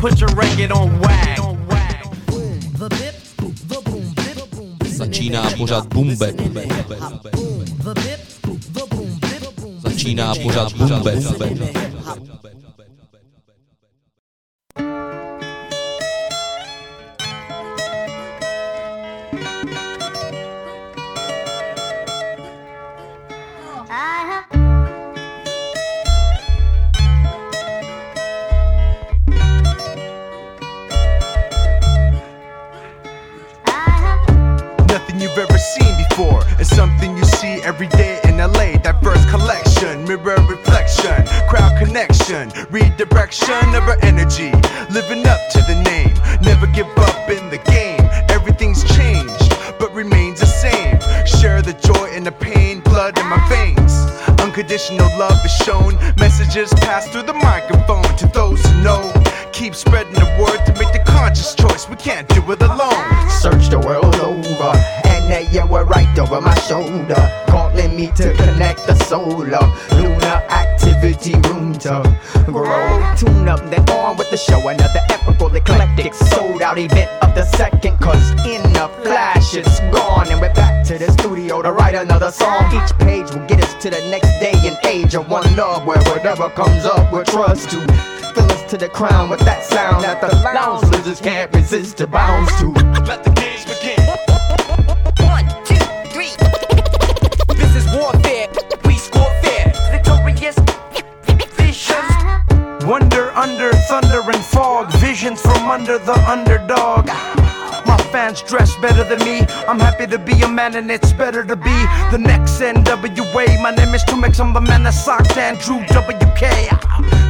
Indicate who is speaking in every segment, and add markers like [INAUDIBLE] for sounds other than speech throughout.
Speaker 1: Put your record on wag.
Speaker 2: Začíná pořád Bumbe. Začíná pořád Bumbe.
Speaker 3: Where comes up, we'll trust to. Fill us to the crown with that sound that the
Speaker 1: Name I'm the man that socked Andrew WK.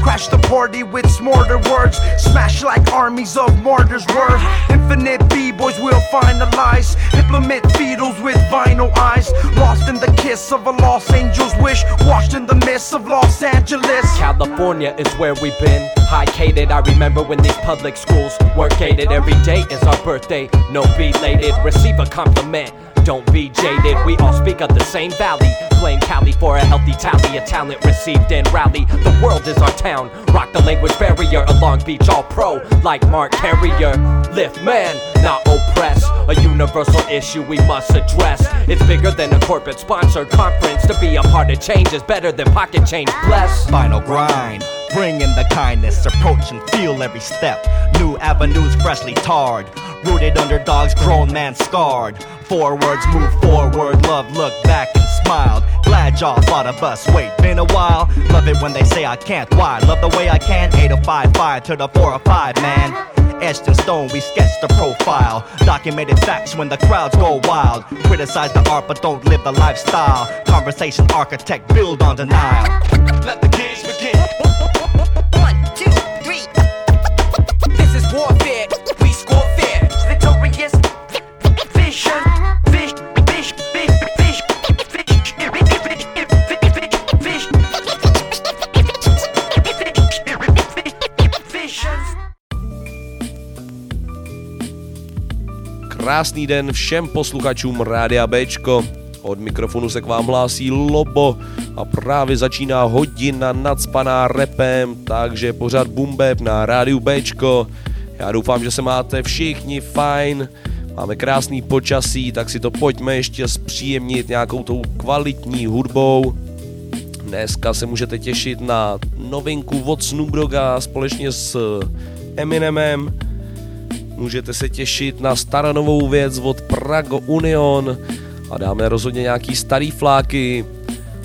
Speaker 1: Crash the party with smarter words, smash like armies of martyrs were. Infinite B-boys will finalize, implement Beatles with vinyl eyes. Lost in the kiss of a Los Angeles wish, washed in the mist of Los Angeles.
Speaker 4: California is where we've been. High cated, I remember when these public schools were gated. Every day is our birthday, no belated. Receive a compliment, don't be jaded. We all speak of the same valley. Blame Cali for a healthy tally of talent received and rally. The world is our town. Rock the language barrier. A Long Beach all pro, like Mark Carrier. Lift man, not oppress. A universal issue we must address. It's bigger than a corporate sponsored conference. To be a part of change is better than pocket change. Bless.
Speaker 5: Final grind. Bring in the kindness, approach and feel every step. New avenues freshly tarred. Rooted underdogs, grown man scarred. Forwards move forward, love look back and smiled. Glad y'all thought of us. Wait, been a while. Love it when they say I can't. Why? Love the way I can. 8055 to the 405, man. Etched in stone, we sketch the profile. Documented facts when the crowds go wild. Criticize the art, but don't live the lifestyle. Conversation architect, build on denial.
Speaker 6: Let the games begin.
Speaker 2: Krásný den všem posluchačům Rádia Bčko. Od mikrofonu se k vám hlásí Lobo a právě začíná hodina nadspaná repem, takže pořád bumbeb na rádiu Bčko. Já doufám, že se máte všichni fajn, máme krásný počasí, tak si to pojďme ještě zpříjemnit nějakou tou kvalitní hudbou. Dneska se můžete těšit na novinku od Snoop Dogga společně s Eminemem. Můžete se těšit na staronovou věc od Prago Union a dáme rozhodně nějaký starý fláky.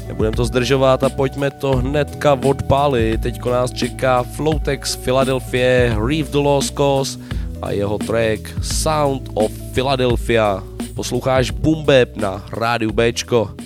Speaker 2: Nebudem to zdržovat a pojďme to hnedka odpálit. Teďko nás čeká Flotex Philadelphia, Reef the Lost Cause a jeho track Sound of Philadelphia. Posloucháš Bumbeb na rádiu Bčko.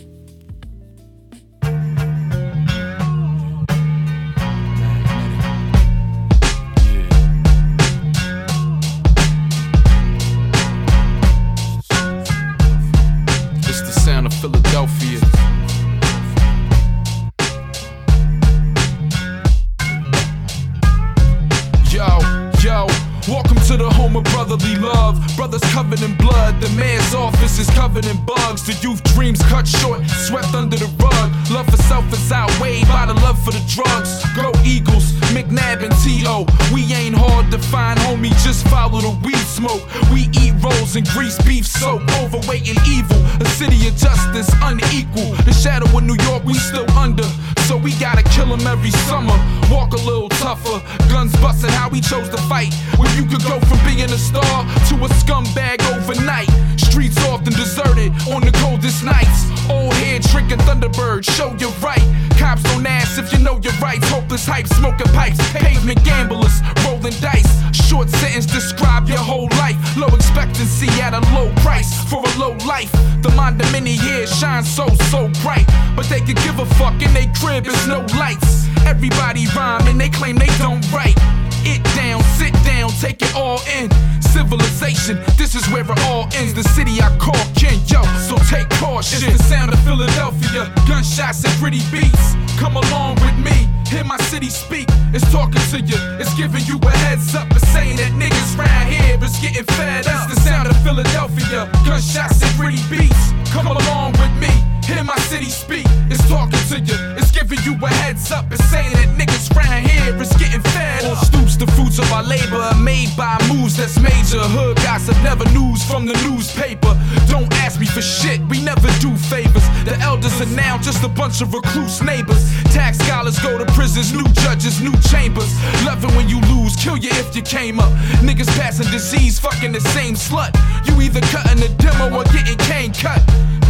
Speaker 7: It down, sit down, take it all in. Civilization, this is where it all ends. The city I call Ken, yo, so take caution. It's the sound of Philadelphia, gunshots and pretty beats. Come along with me, hear my city speak. It's talking to you, it's giving you a heads up. It's saying that niggas round here is getting fed up. It's the sound of Philadelphia, gunshots and pretty beats. Come along with me, hear my city speak. It's talking to you, it's giving you a heads up. It's saying that niggas round here is getting fed. On stoops, the fruits of our labor are made by moves that's major. Hood gossip, never news from the newspaper. Don't ask me for shit, we never do favors. The elders are now just a bunch of recluse neighbors. Tax scholars go to prisons, new judges, new chambers. Love it when you lose, kill you if you came up. Niggas passing disease, fucking the same slut. You either cutting the demo or getting cane cut.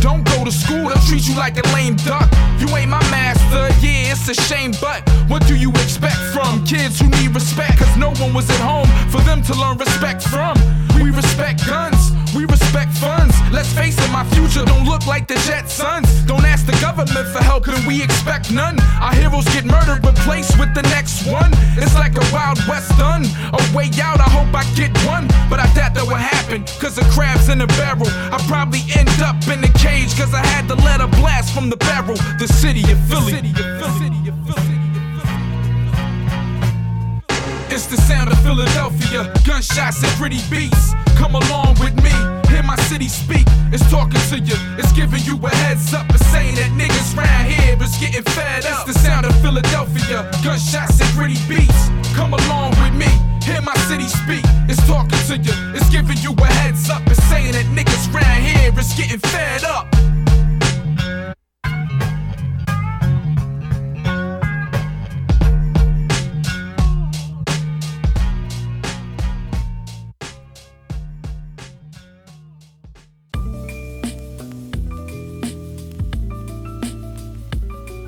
Speaker 7: Don't go to school, they'll treat you like a lame duck. You ain't my master, yeah, it's a shame, but what do you expect from kids who need respect? Cause no one was at home for them to learn respect from. We respect guns, we respect funds. Let's face it, my future don't look like the Jetsons. Don't ask the government for help, can we expect none? Our heroes get murdered, replaced with the next one. It's like a Wild West done. A way out, I hope I get one. But I doubt that will happen, cause the crab's in a barrel. I probably end up in a cage, cause I had to let a blast from the barrel. The city of Philly. It's the sound of Philadelphia, gunshots and pretty beats. Come along with me, hear my city speak. It's talking to you, it's giving you a heads up. It's saying that niggas round here is getting fed up. It's the sound of Philadelphia, gunshots and pretty beats. Come along with me, hear my city speak. It's talking to you, it's giving you a heads up. It's saying that niggas round here is getting fed up.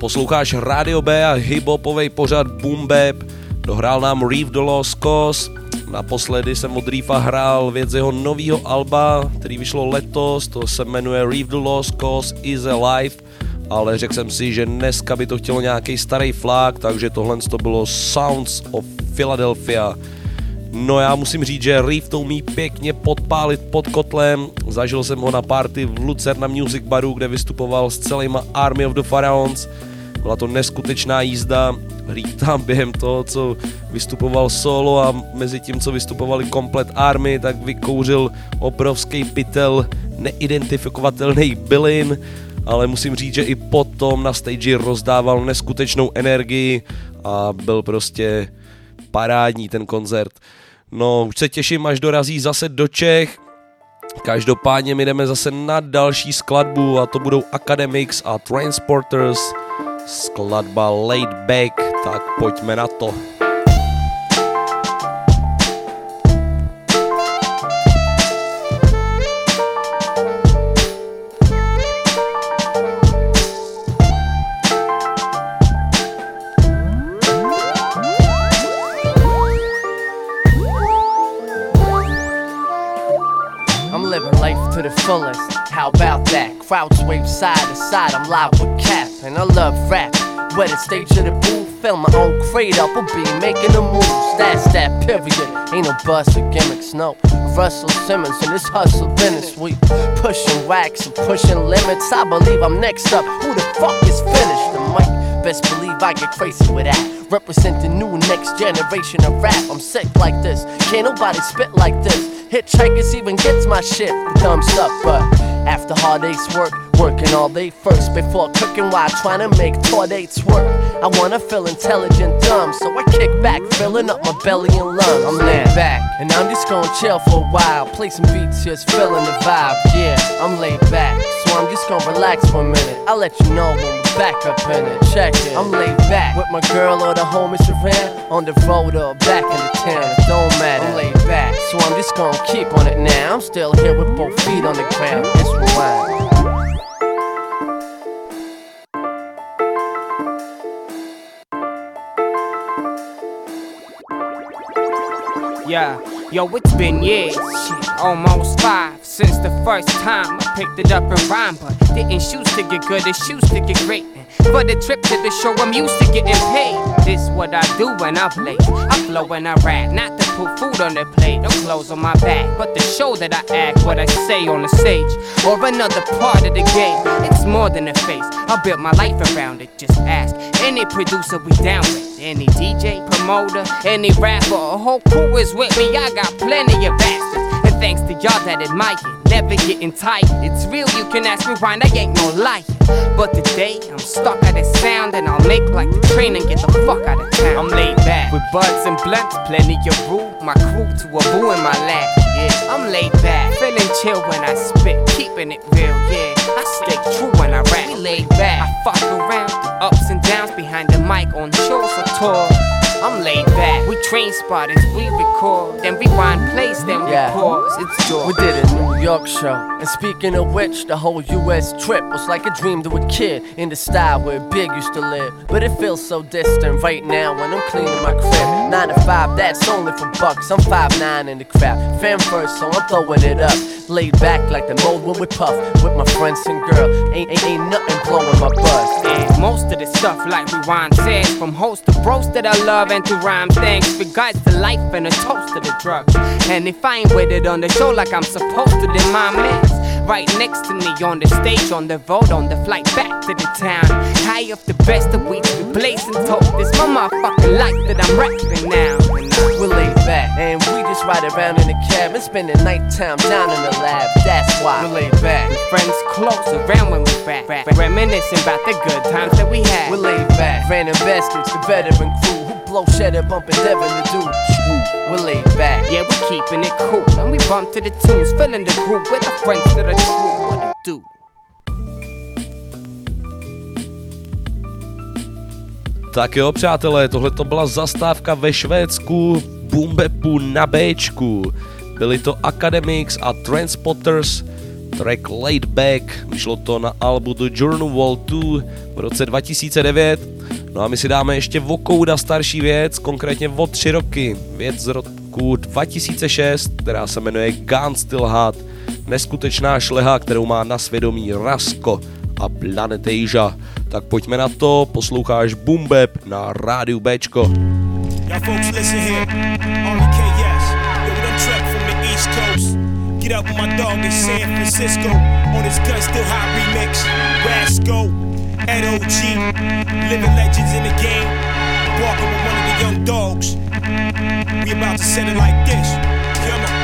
Speaker 2: Posloucháš Radio B a hiphopovej pořad Boom Bap. Dohrál nám Reef the Lost Cause. Naposledy jsem od Reefa hrál věc jeho nového alba, který vyšlo letos, to se jmenuje Reef the Lost Cause is Alive, ale řekl jsem si, že dneska by to chtělo nějaký starý flák, takže tohle to bylo Sounds of Philadelphia. No já musím říct, že Reef to umí pěkně podpálit pod kotlem. Zažil jsem ho na party v Lucerna Music Baru, kde vystupoval s celýma Army of the Pharaons. Byla to neskutečná jízda. Reef tam během toho, co vystupoval solo a mezi tím, co vystupovali komplet Army, tak vykouřil obrovský pytel neidentifikovatelný bylin, ale musím říct, že i potom na stage rozdával neskutečnou energii a byl prostě parádní ten koncert. No, už se těším, až dorazí zase do Čech. Každopádně my jdeme zase na další skladbu a to budou Academics a Transporters. Skladba Laid Back, tak pojďme na to.
Speaker 8: I'm living life to the fullest. How about that? Crowds wave side to side. I'm live with Cap, and I love rap. Where the stage of the booth, fill my own crate up, will be making the moves. That's that period. Ain't no buzz or gimmicks, no. Russell Simmons and this hustle business. We pushing wax and pushing limits. I believe I'm next up. Who the fuck is finished? The mic. Best believe I get crazy with that. Represent the new next generation of rap. I'm sick like this. Can't nobody spit like this. Hitchhikers even gets my shit the thumbs up, but after hard day's work, working all day first before cooking while trying to make tour dates work. I wanna feel intelligent, dumb, so I kick back, filling up my belly and lungs. I'm laid back, and I'm just gonna chill for a while, play some beats, just feeling the vibe. Yeah, I'm laid back, I'm just gonna relax for a minute. I'll let you know when we're back up in it. Check it. I'm laid back with my girl or the homies around on the road or back in the town. It don't matter. I'm laid back, so I'm just gonna keep on it now. I'm still here with both feet on the ground. It's rewind.
Speaker 9: Yeah, yo, it's been years, shit, almost five since the first time I picked it up and rhyme, but didn't shoes to get good, it's shoes to get great. For the trip to the show, I'm used to getting paid. This what I do when I play. I flow when I rap, not to put food on the plate, no clothes on my back, but to show that I act what I say on the stage or another part of the game. It's more than a face. I built my life around it. Just ask any producer we down with, any DJ, promoter, any rapper, a whole crew is with me. I got plenty of bastards. Thanks to y'all that admire it, never getting tired. It's real, you can ask me why, I ain't no liar. But today, I'm stuck at a sound, and I'll make like the train and get the fuck out of town. I'm laid back with buds and blunts, plenty of brew. My crew to a boo in my lap. Yeah, I'm laid back, feeling chill when I spit, keeping it real. Yeah, I stay true when I rap. We laid back, I fuck around, the ups and downs behind the mic on shows or tours. I'm laid back. We train spotters, we record, then we rewind plays, then we
Speaker 8: Yeah.
Speaker 9: pause. It's joy.
Speaker 8: We did a New York show. And speaking of which, the whole US trip was like a dream to a kid in the style where Big used to live. But it feels so distant right now when I'm cleaning my crib. Nine to five, that's only for bucks. I'm five nine in the crowd. Fam first, so I'm throwing it up. Laid back like the mold when we puff with my friends and girl. Ain't, ain't, ain't nothing blowing my.
Speaker 9: And most of the stuff like rewind says From host to bros that I love and to rhyme thanks Regards to life and a toast to the drugs And if I ain't with it on the show like I'm supposed to Then my man's right next to me on the stage On the road on the flight back to the town. High off the best of weeds we blazing tote This my motherfucking life that I'm rapping now. And
Speaker 8: We're laid back, and we just ride around in the cab and spend the nighttime down in the lab. That's why we're laid back.
Speaker 9: Friends close around when we rap, rap Reminiscing about the good times that we had
Speaker 8: We're laid back. Random baskets, the veteran crew who blow cheddar, bumping Devin to do. We're laid back.
Speaker 9: Yeah, we keeping it cool. And we bump to the tunes, filling the group with the friends that are true. What do?
Speaker 2: Tak jo, přátelé, tohle to byla zastávka ve Švédsku, Bumbepu na Bčku. Byli to Academics a Transporters, track Laid Back, vyšlo to na albu The Journal Wall 2 v roce 2009. No a my si dáme ještě vokouda starší věc, konkrétně o tři roky. Věc z roku 2006, která se jmenuje Gun Still Hot. Neskutečná šleha, kterou má na svědomí Rasko a Planet Asia. Tak pojďme na to, posloucháš Bumbeb na rádiu Bčko.
Speaker 10: Folks listen here. Yo, we done trek from the East Coast. Get up with my dog in San Francisco. On his gun still hot remix. Rasco. Living legends in the game. Walking with one of the young dogs. We about to set it like this. Come on.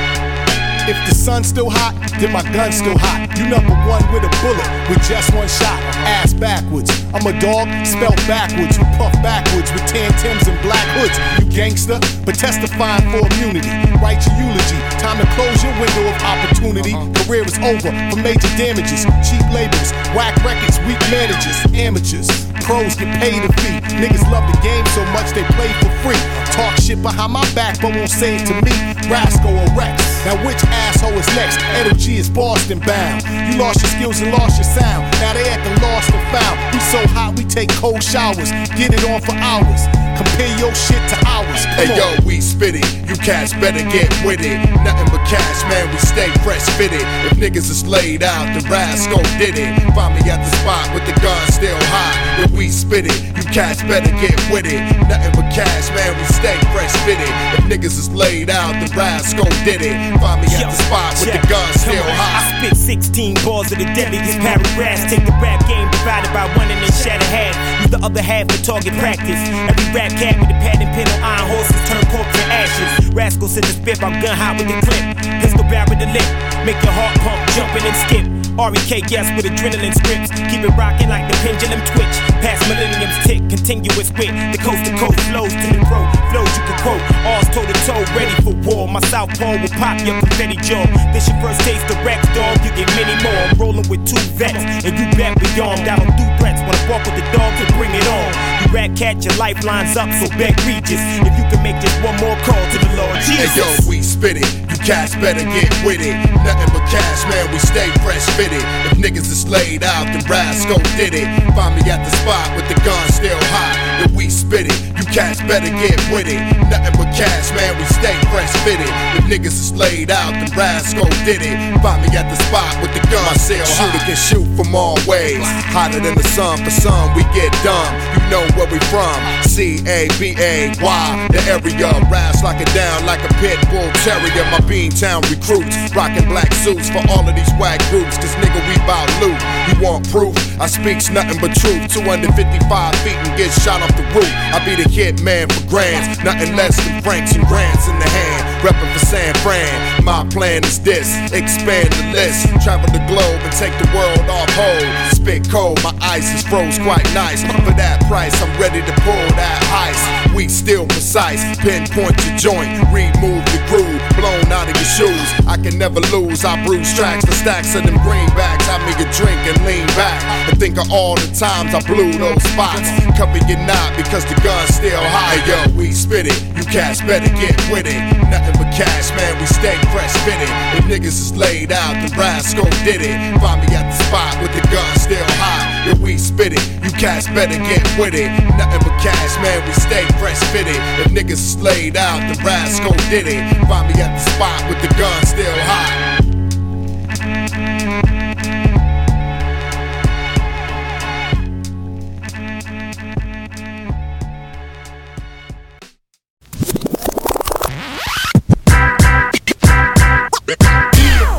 Speaker 11: If the sun's still hot, then my gun's still hot. You number one with a bullet, with just one shot. Ass backwards. I'm a dog, spelled backwards. Who puff backwards with tan Tims and black hoods. You gangster, but testifying for immunity. Write your eulogy. Time to close your window of opportunity. Uh-huh. Career is over for major damages. Cheap labels, whack records, weak managers, amateurs. Pros get paid a fee. Niggas love the game so much they play for free. Talk shit behind my back, but won't say it to me. Rasco or Rex. Now which asshole is next? Energy is Boston bound. You lost your skills and lost your sound. Now they at the lost and found. We so hot we take cold showers. Get it on for hours. Compare your shit to ours.
Speaker 12: Hey yo, we spit it. You cats better get with it. Nothing but cash, man. We stay fresh fitted. If niggas is laid out, the Rasco did it. Find me at the spot with the gun still hot. If we spit it, you cats better get with it. Nothing but cash, man. We stay fresh fitted. If niggas is laid out, the Rasco did it. Find me at the spot with the gun still
Speaker 10: on.
Speaker 12: hot.
Speaker 10: I spit 16 balls of the deadliest paragraphs. Take the rap game divided by one and then shatter half. The other half for target practice. Every rap cat with a pad and pen on iron horses turn corpse to ashes. Rasco send the spit, I'm gun hot with the clip. Pistol barrel with the lip, make your heart pump, jumping and skip. REK yes with adrenaline scripts. Keep it rocking like the pendulum twitch. Past millenniums tick, continuous wit. The coast to coast flows to the pro. Flows you can quote. All's toe to toe, ready for war. My south pole will pop your confetti jaw. This your first taste Rex, dog. You get many more. I'm rolling with two vets, and you bet beyond. I don't do threats. Wanna walk with the dog to bring it on. You rat cat, your lifelines up, so bet Regis. If you can make just one more call to the Lord Jesus.
Speaker 12: Hey yo, we spit it. You cats better get with it. Nothing but cash, man. We stay fresh fitted. If niggas is laid out, then Rasco did it. Find me at the spot with the gun still hot. Then we spit it. You cats better get with it. Nothing but cash, man. We stay fresh fitted. If niggas is laid out, then Rasco did it. Find me at the spot with the gun still hot. Shooter can shoot from all ways. Hotter than the sun. For some, we get dumb. You know where we from. C A B A Y. The area. Raps like it down like a pit bull terrier. My Beantown recruits. Rocking black suits for all of these whack groups. Cause nigga, we bout loot. You want proof? I speaks nothing but truth. 255 feet and get shot off the roof. I be the hit man for grands. Nothing less than francs and grants in the hand. Reppin' for San Fran. My plan is this expand the list. Travel the globe and take the world off hold. Spit cold, my ice is froze quite nice. For that price, I'm ready to pull that heist. We still precise. Pinpoint your joint. Remove the groove. Blown out of your shoes. I can never lose. I bruise tracks for stacks of them greenbacks. I make a drink and lean back. And think of all the times I blew those spots. Cover your knot because the gun's still high. Yo, we spit it. You cats better get with it. Nothing but cash, man. We stay fresh fitted. If niggas is laid out, the Rasco did it. Find me at the spot with the gun still high. If we spit it, you cats better get with it. Nothing but cash, man. We stay fresh fitted. If niggas is laid out, the Rasco did it. Find me at the spot with the gun still high.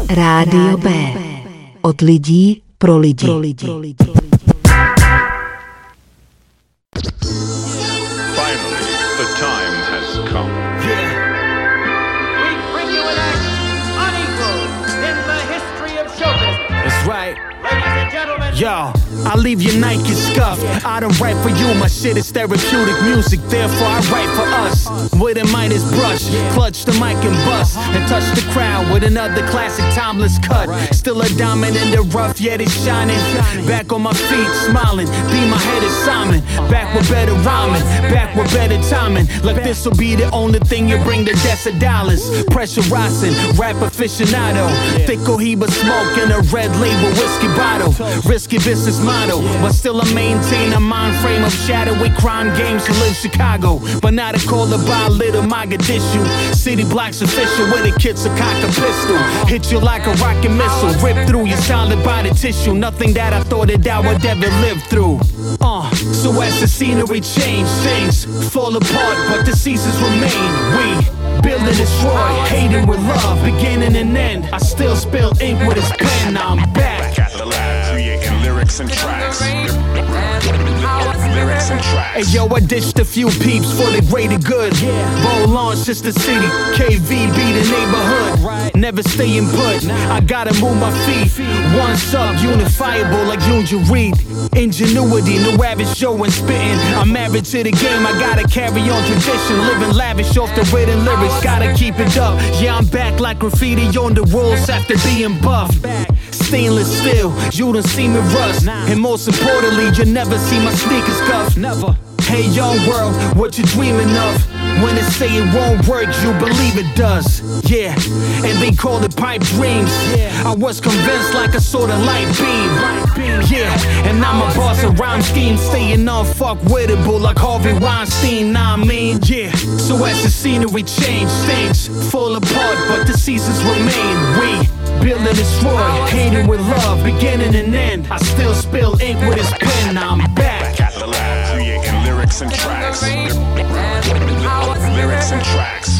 Speaker 13: Rádio B. Od lidí pro lidi. Pro lidi.
Speaker 14: Finally, the time has come.
Speaker 15: We bring you an act unequaled in the history of show business.
Speaker 16: That's right.
Speaker 15: Ladies and gentlemen,
Speaker 16: Yo, I leave your Nike scuffed. I don't write for you, my shit is therapeutic music, therefore I write for us. With a Midas brush, clutch the mic and bust, and touch the crowd with another classic timeless cut. Still a diamond in the rough, yet it's shining. Back on my feet, smiling, be my head is Simon. Back with better rhyming, back with better timing. Like this'll be the only thing you bring the deaths of dollars. Pressurizing, rap aficionado. Thick Cohiba smoke in a red label whiskey bottle. Risky business model, but still I maintain a mind frame of shadowy crime games to live Chicago. But not a call buy a little Mogadishu. City blocks official with a kid's a cock a pistol. Hit you like a rocket missile, rip through your solid body tissue. Nothing that I thought that I would ever live through. Uh, so as the scenery change, things fall apart, but the seasons remain. We build and destroy, hating with love, beginning and end. I still spill ink with his pen. Now I'm back.
Speaker 14: Back at the lab, creating lyrics and tracks. Lyrics and tracks.
Speaker 16: Hey yo, I ditched a few peeps for the greater good. Bowl launch, sister city. KV be the neighborhood. Right. Never staying put. I gotta move my feet. One sub, unifiable like Junior Reid. Ingenuity, no average show and spitting. I'm married to the game, I gotta carry on tradition. Living lavish off the written lyrics, gotta keep it up. Yeah, I'm back like graffiti on the walls after being buffed. Stainless steel, you don't see me rust. And most importantly, you never see my sneakers cuffed. Never. Hey, young world, what you dreaming of? When they say it won't work, you believe it does. Yeah, and they call it pipe dreams. I was convinced like a sort of light beam. Yeah, and I'm a boss of rhyme scheme, staying unfuckwittable like Harvey Weinstein. Nah, I mean, yeah. So as the scenery change, things fall apart, but the seasons remain. We build and destroy, hating with love, beginning and end. I still spill ink with his pen. I'm back.
Speaker 14: Back at the lab, creating lyrics and tracks. Lyrics and tracks.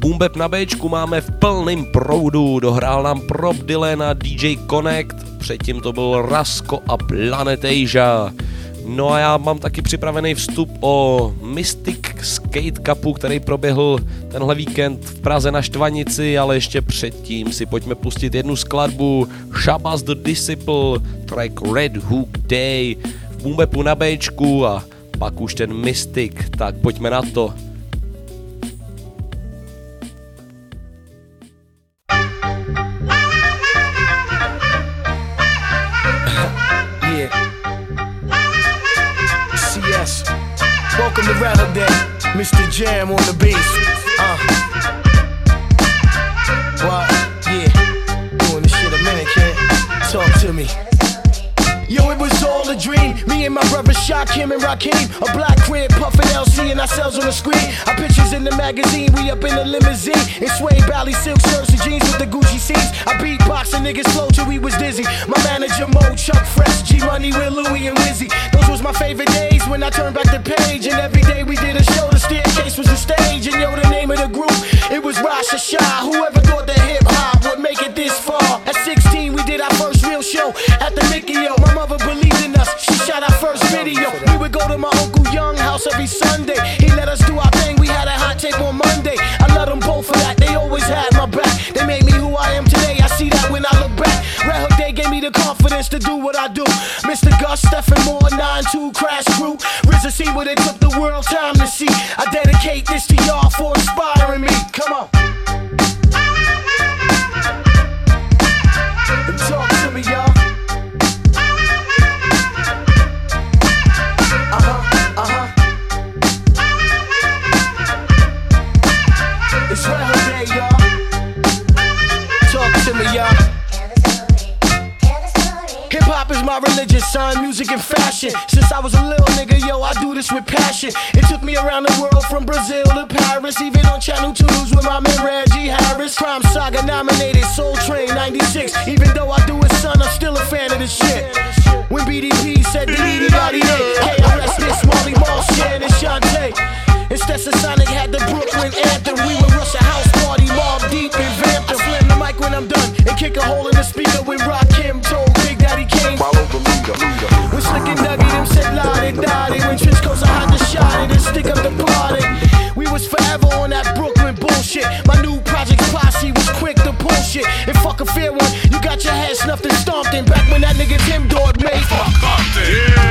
Speaker 2: Boombap na Bčku máme v plném proudu, dohrál nám Prop Dylan a DJ Connect, předtím to byl Rasko a Planet Asia. No a já mám taky připravený vstup o Mystic Skate Cupu, který proběhl tenhle víkend v Praze na Štvanici, ale ještě předtím si pojďme pustit jednu skladbu Shabazz the Disciple, track Red Hook Day v Bumbepu na Bčku a pak už ten Mystic, tak pojďme na to.
Speaker 17: Welcome to Day. Mr. Jam on the bass. Uh. What? Yeah. Doing this shit a minute, kid. Talk to me. A dream. Me and my brother Shakim and Rakim. A black crib, puffin' LC and ourselves on the screen. Our pictures in the magazine, we up in the limousine. In suede bally silk shirts and jeans with the Gucci seats. I beatbox and niggas flow till we was dizzy. My manager Mo, Chuck Fresh, G Money with Louie and Wizzy. Those was my favorite days when I turned back the page. And every day we did a show, the staircase was the stage. And yo, the name of the group, it was Rasha Shah. Whoever thought that hip hop would make it this far? At 16, we did our first real show at the Mickey Yo. My mother believed in she shot our first video. We would go to my Uncle Young house every Sunday. He let us do our thing, we had a hot tape on Monday. I love them both for that, they always had my back. They made me who I am today, I see that when I look back. Red Hook Day gave me the confidence to do what I do. Mr. Gus, Stephen Moore, 9-2 Crash religion, music and fashion. Since I was a little nigga, yo, I do this with passion. It took me around the world from Brazil to Paris, even on Channel 2s with my man Reggie Harris. Crime Saga nominated, Soul Train 96. Even though I do it, son, I'm still a fan of this shit. When BDP said Diddy Body KRS this, Molly Moss, Shan and Shantae. Instead, Sonic had the Brooklyn anthem. We would rush a house party, Mobb Deep and vamp. I slam the mic when I'm done and kick a hole in the speaker when Rakim told Big Daddy Kane. Follow the leader. When Slick and Dougie them said lie, they died. When Coats, I had to shot it and stick up the party. We was forever on that Brooklyn bullshit. My new project posse was quick to pull shit. And fuck a fair one, you got your head snuffed and stomped in. Back when that nigga Tim Dog made.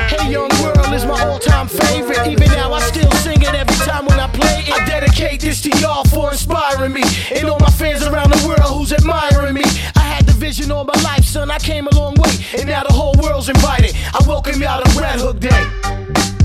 Speaker 17: Hey Young World is my all-time favorite. Even now I still sing it every time when I play it. I dedicate this to y'all for inspiring me. And all my fans around the world who's admiring me. Vision all my life, son. I came a long way. And now the whole world's invited. I welcome y'all to Red Hook Day.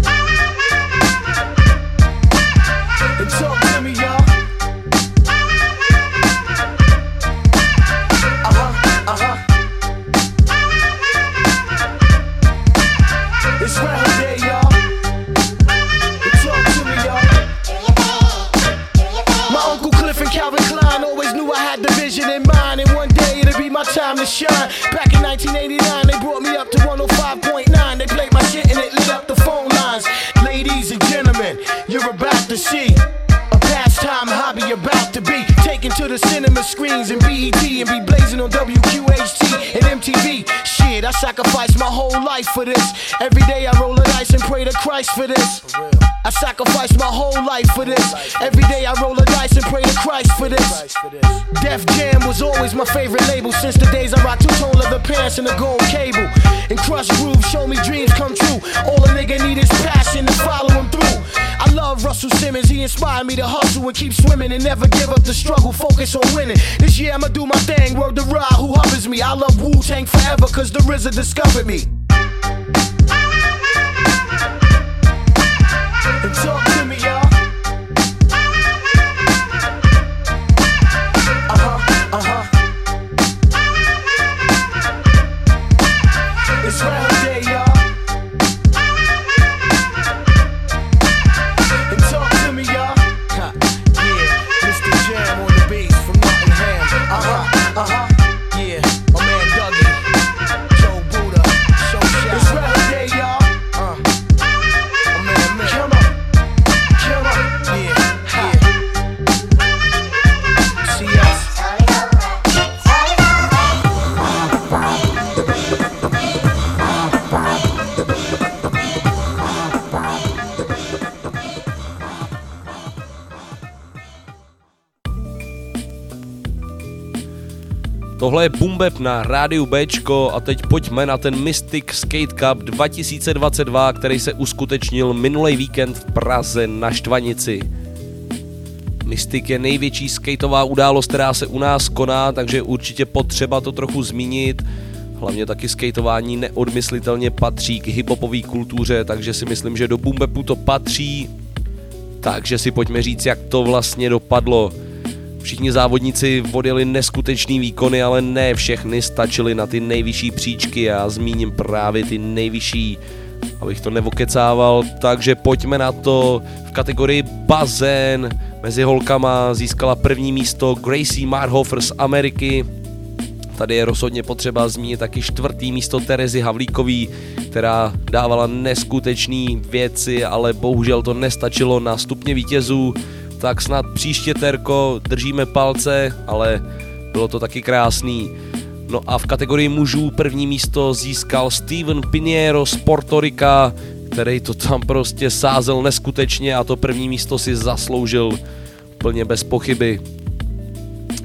Speaker 17: For this. Every day I roll a dice and pray to Christ for this. I sacrificed my whole life for this. Every day I roll a dice and pray to Christ for this. Def Jam was always my favorite label since the days I rocked two-tone leather pants and a gold cable. And Krush Groove show me dreams Russell Simmons, he inspired me to hustle and keep swimming and never give up the struggle, focus on winning. This year I'ma do my thing, word to Ra who hovers me. I love Wu Tang forever, cause the RZA discovered me.
Speaker 2: Tohle je Bumbeb na rádiu Bčko a teď pojďme na ten Mystic Skate Cup 2022, který se uskutečnil minulý víkend v Praze na Štvanici. Mystic je největší skateová událost, která se u nás koná, takže určitě potřeba to trochu zmínit. Hlavně taky skateování neodmyslitelně patří k hiphopové kultuře, takže si myslím, že do Bumbepu to patří. Takže si pojďme říct, jak to vlastně dopadlo. Všichni závodníci odjeli neskutečný výkony, ale ne všechny stačily na ty nejvyšší příčky. Já zmíním právě ty nejvyšší, abych to nevokecával. Takže pojďme na to. V kategorii bazén mezi holkama získala první místo Gracie Marhofer z Ameriky. Tady je rozhodně potřeba zmínit taky čtvrtý místo Terezy Havlíkový, která dávala neskutečné věci, ale bohužel to nestačilo na stupně vítězů tak snad příště Terko držíme palce, ale bylo to taky krásný. No a v kategorii mužů první místo získal Steven Piniero z Portorika, který to tam prostě sázel neskutečně a to první místo si zasloužil plně bez pochyby.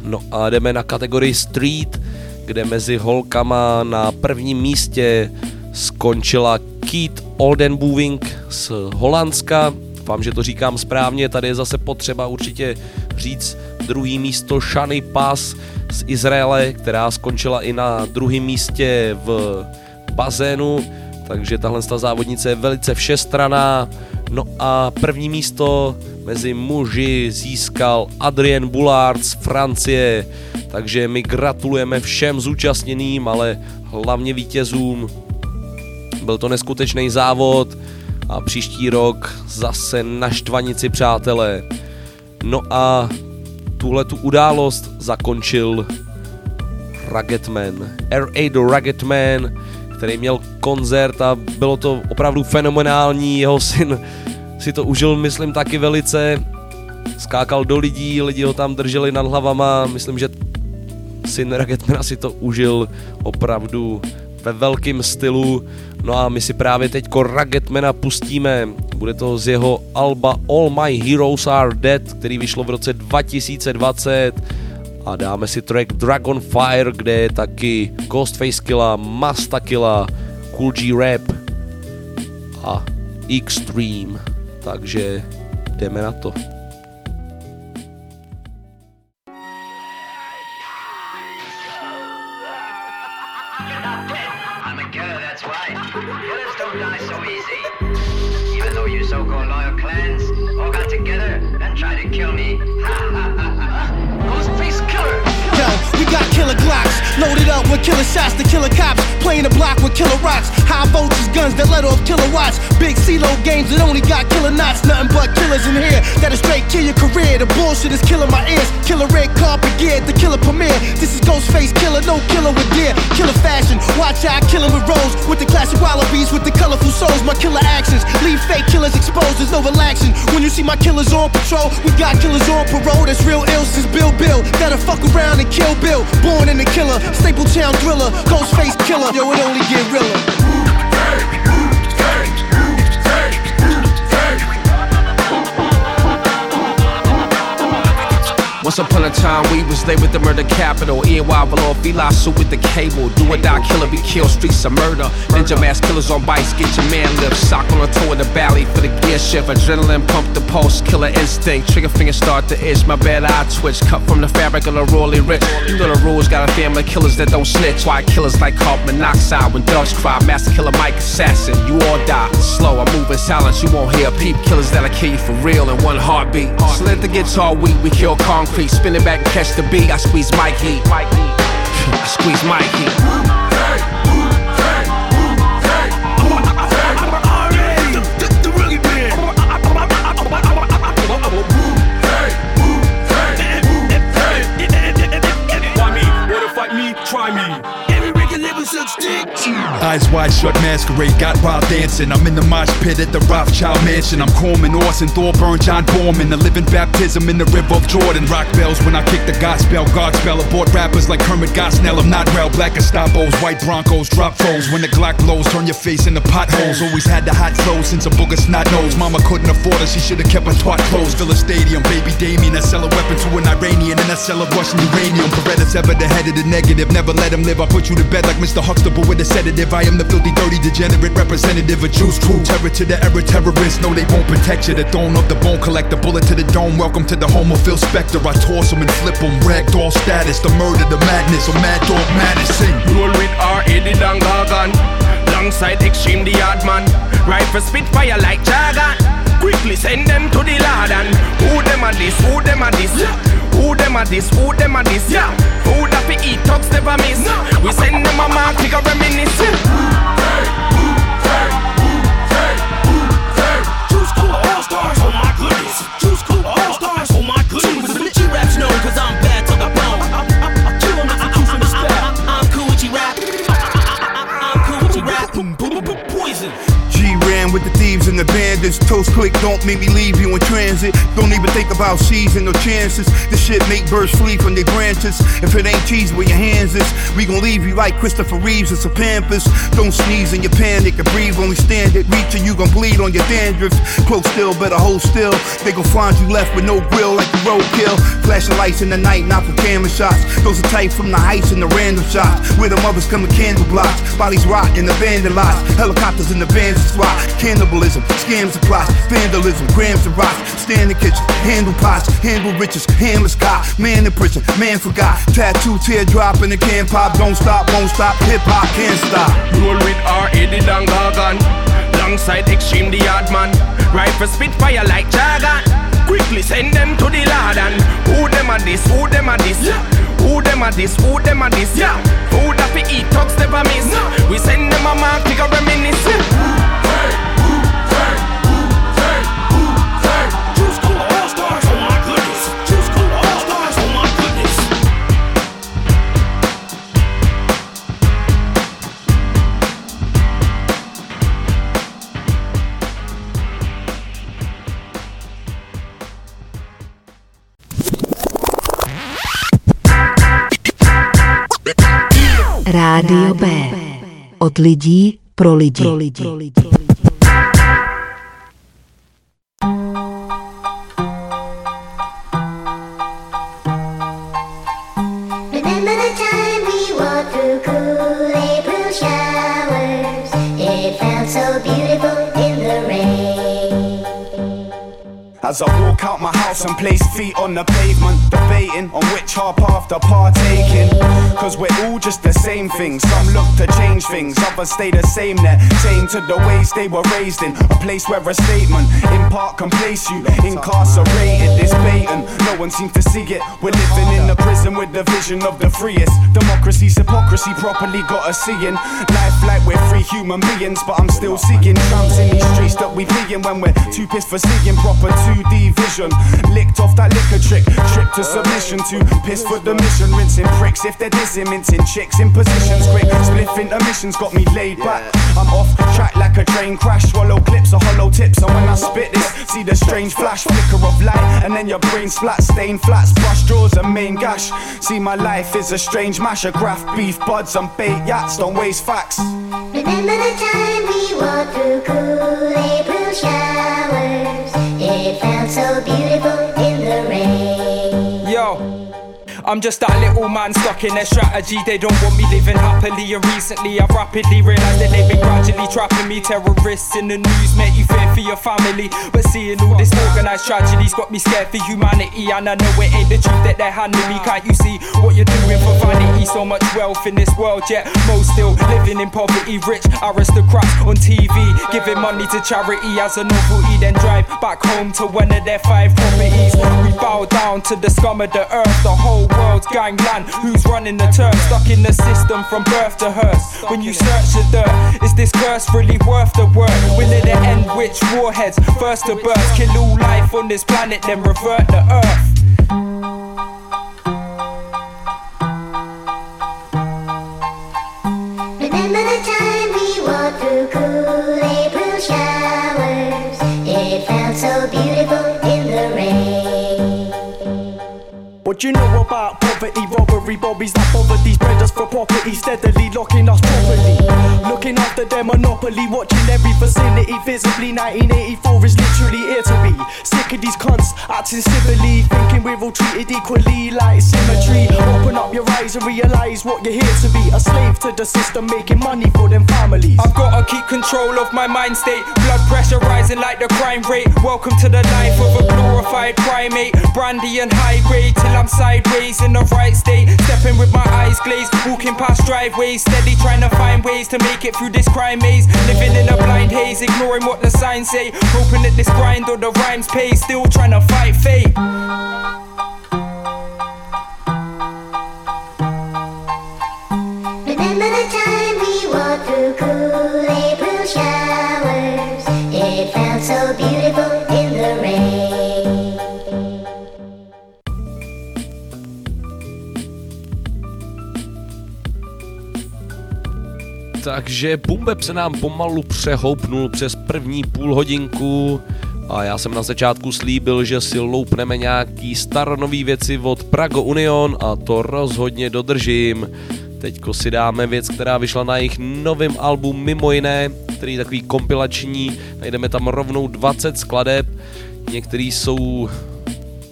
Speaker 2: No a jdeme na kategorii Street, kde mezi holkama na prvním místě skončila Keith Oldenbuving z Holandska, Doufám, že to říkám správně, tady je zase potřeba určitě říct druhý místo Shany Pass z Izraele, která skončila i na druhém místě v bazénu, takže tahle ta závodnice je velice všestraná. No a první místo mezi muži získal Adrien Boulard z Francie, takže my gratulujeme všem zúčastněným, ale hlavně vítězům. Byl to neskutečný závod, a příští rok zase na Štvanici, přátelé. No a tuhle tu událost zakončil Ruggedman, R.A. do Ruggedman, který měl koncert a bylo to opravdu fenomenální, jeho syn si to užil, myslím, taky velice, skákal do lidí, lidi ho tam drželi nad hlavama, myslím, že syn Ruggedmana si to užil opravdu ve velkém stylu. No a my si právě teď Ruggedmana pustíme. Bude to z jeho alba All My Heroes Are Dead, který vyšlo v roce 2020 a dáme si track Dragonfire, kde je taky Ghostface Killa, Masta Killa, Cool G Rap a Extreme. Takže jdeme na to.
Speaker 18: Loaded up with killer shots to killer cops. Playing the block with killer rocks. High voltage guns that let off kilowatts. Big CeeLo games that only got killer knots. Nothing but killers in here that'll straight kill your career. The bullshit is killing my ears. Killer red carpet gear, the killer premiere. This is Ghostface killer, no killer with deer. Killer fashion, watch out, killing with rose. With the classic wallabies, with the colorful souls. My killer actions leave fake killers exposed. There's no relaxing. When you see my killers on patrol, we got killers on parole. That's real ill since Bill Bill. That'll fuck around and kill Bill. Born in the killer, Staple Town thriller, Ghostface killer. Yo, it only get realer.
Speaker 19: Once upon a time, we was laid with the murder capital. EY below, Fila suit with the cable. Do or die killer, be killed, streets of murder. Ninja mask killers on bikes, get your man lift. Sock on the toe of the valley for the gear shift. Adrenaline pump the pulse, killer instinct. Trigger finger start to itch, my bad eye twitch. Cut from the fabric of the royally rich. You know the rules, got a family killers that don't snitch. Why killers like carbon monoxide when dogs cry. Master killer Mike assassin, you all die. Slow, I move in silence, you won't hear a peep. Killers that'll kill you for real in one heartbeat. Slit the guitar weak, we kill concrete. Spin it back and catch the beat. I squeeze Mikey. I squeeze Mikey.
Speaker 20: Eyes wide shut, masquerade, got wild dancing. I'm in the mosh pit at the Rothschild mansion. I'm Coleman, Orson, Thorburn, John Borman. The living baptism in the river of Jordan. Rock bells when I kick the gospel. God spell aboard rappers like Kermit Gosnell. I'm not real. Black Estapos, white Broncos, drop foes. When the Glock blows, turn your face into potholes. Always had the hot flow since a booger snot nose. Mama couldn't afford her, she should've kept her twat closed. Fill a stadium, baby Damien. I sell a weapon to an Iranian and I sell a Russian uranium. Beretta's ever the head of the negative. Never let him live. I put you to bed like Mr. Huxtable with a sedative. I am the filthy, dirty, degenerate representative of juice crew. Terror to the error terrorists. No, they won't protect you. The throne of the bone collect the bullet to the dome. Welcome to the home of Phil Spector. I toss them and flip them. Ragdoll status, the murder, the madness, a mad dog madness. Sing.
Speaker 21: Roll with R. Eddie Dangagan. Alongside Extreme the Hard Man. Rifle Spitfire like Jagan. Quickly send them to the Lord and who them a this, who them a this, yeah. who them a this, who them a this, yeah. Who that fi eat talks never miss. We send them a mark, take a reminisce.
Speaker 22: Juice
Speaker 23: bandits. Toast click, don't make me leave you in transit. Don't even think about seizing no chances. This shit make birds flee from their branches. If it ain't cheese where your hands is, we gon' leave you like Christopher Reeves and some Pampers. Don't sneeze in your panic and breathe, only stand it. Reach and you gon' bleed on your dandruff. Close still, better hold still. They gon' find you left with no grill like a roadkill. Flashing lights in the night, not for camera shots. Those are tight from the heights and the random shots. Where the mothers come in candle blocks. Bodies rot in abandoned lots. Helicopters in the vans to swat. Cannibalism, scams and plots. Vandalism, grams and rocks. Stand in the kitchen, handle pots, handle riches, handless cop. Man in prison, man forgot. Tattoo, teardrop in the can pop. Don't stop, won't stop. Hip hop can't stop.
Speaker 21: Roll with R. Eddie Dangagan. Alongside Extreme the Hard Man. Rifle Spitfire like Jagan. Quickly send them to the Lord and who them a this, who them a this, yeah. who them a this, who them a this, yeah. Who that fi eat talks never miss. We send them a mark, a reminisce.
Speaker 22: Juice
Speaker 13: Rádio B. Od lidí pro lidi. Pro lidi. Pro lidi.
Speaker 24: Remember the time we walked through cool April showers? It felt so beautiful in the rain.
Speaker 12: As I walk out my house and place feet on the pavement, debating on which hard path to. Cause we're all just the same thing. Some look to change things, others stay the same there. Tame to the ways they were raised in. A place where a statement in part can place you incarcerated. It's blatant, no one seems to see it. We're living in a prison with the vision of the freest. Democracy's hypocrisy properly got us seeing. Life like we're free human beings, but I'm still seeking tramps in these streets that we be in when we're too pissed for seeing proper 2D vision. Licked off that liquor trick, trip to submission to piss for the mission. Rinsing pricks if they're dissing, mincing chicks in positions quick. Spliff intermissions got me laid back. I'm off track like a train crash. Swallow clips or hollow tips, and when I spit this, see the strange flash flicker of light, and then your brain splat, stain flats, brush jaws, and main gash. See my life is a strange mash of graph beef buds and bait yachts. Don't waste facts.
Speaker 24: Remember the time we walked through cool April showers? It felt so beautiful in the rain.
Speaker 25: I'm just that little man stuck in their strategy. They don't want me living happily. And recently, I've rapidly realized that they've been gradually trapping me. Terrorists in the news make you fear for your family. But seeing all this organized tragedy's got me scared for humanity. And I know it ain't the truth that they're handing me. Can't you see what you're doing for vanity? So much wealth in this world, yet most still living in poverty. Rich aristocrats on TV giving money to charity as a novelty. Then drive back home to one of their five properties. We bow down to the scum of the earth. The whole world's gangland. Who's running the turf? Stuck in the system from birth to hearse. When you search the dirt, is this curse really worth the work? Will it end which warheads first to burst? Kill all life on this planet, then revert the earth.
Speaker 24: Remember the time we walked through cool April showers. It felt so
Speaker 26: What you know about poverty, robbery, bobbies that bother these brothers for property, steadily locking us properly. Looking after their monopoly, watching every vicinity visibly. 1984 is literally here to be. Sick of these cunts acting civilly, thinking we're all treated equally like symmetry. Open up your eyes and realize what you're here to be a slave to the system, making money for them families.
Speaker 25: I've gotta keep control of my mind state. Blood pressure rising like the crime rate. Welcome to the life of a glorified primate. Brandy and high grade till I'm sideways in right state. Stepping with my eyes glazed, walking past driveways. Steady trying to find ways to make it through this crime maze. Living in a blind haze, ignoring what the signs say. Hoping that this grind or the rhymes pay. Still trying to fight fate.
Speaker 24: Remember the time we walked through cool April showers. It felt so beautiful in the rain.
Speaker 2: Takže Bumbeb se nám pomalu přehoupnul přes první půl hodinku a já jsem na začátku slíbil, že si loupneme nějaký staronový věci od Prago Union a to rozhodně dodržím. Teďko si dáme věc, která vyšla na jejich novém albu mimo jiné, který je takový kompilační, najdeme tam rovnou 20 skladeb, některý jsou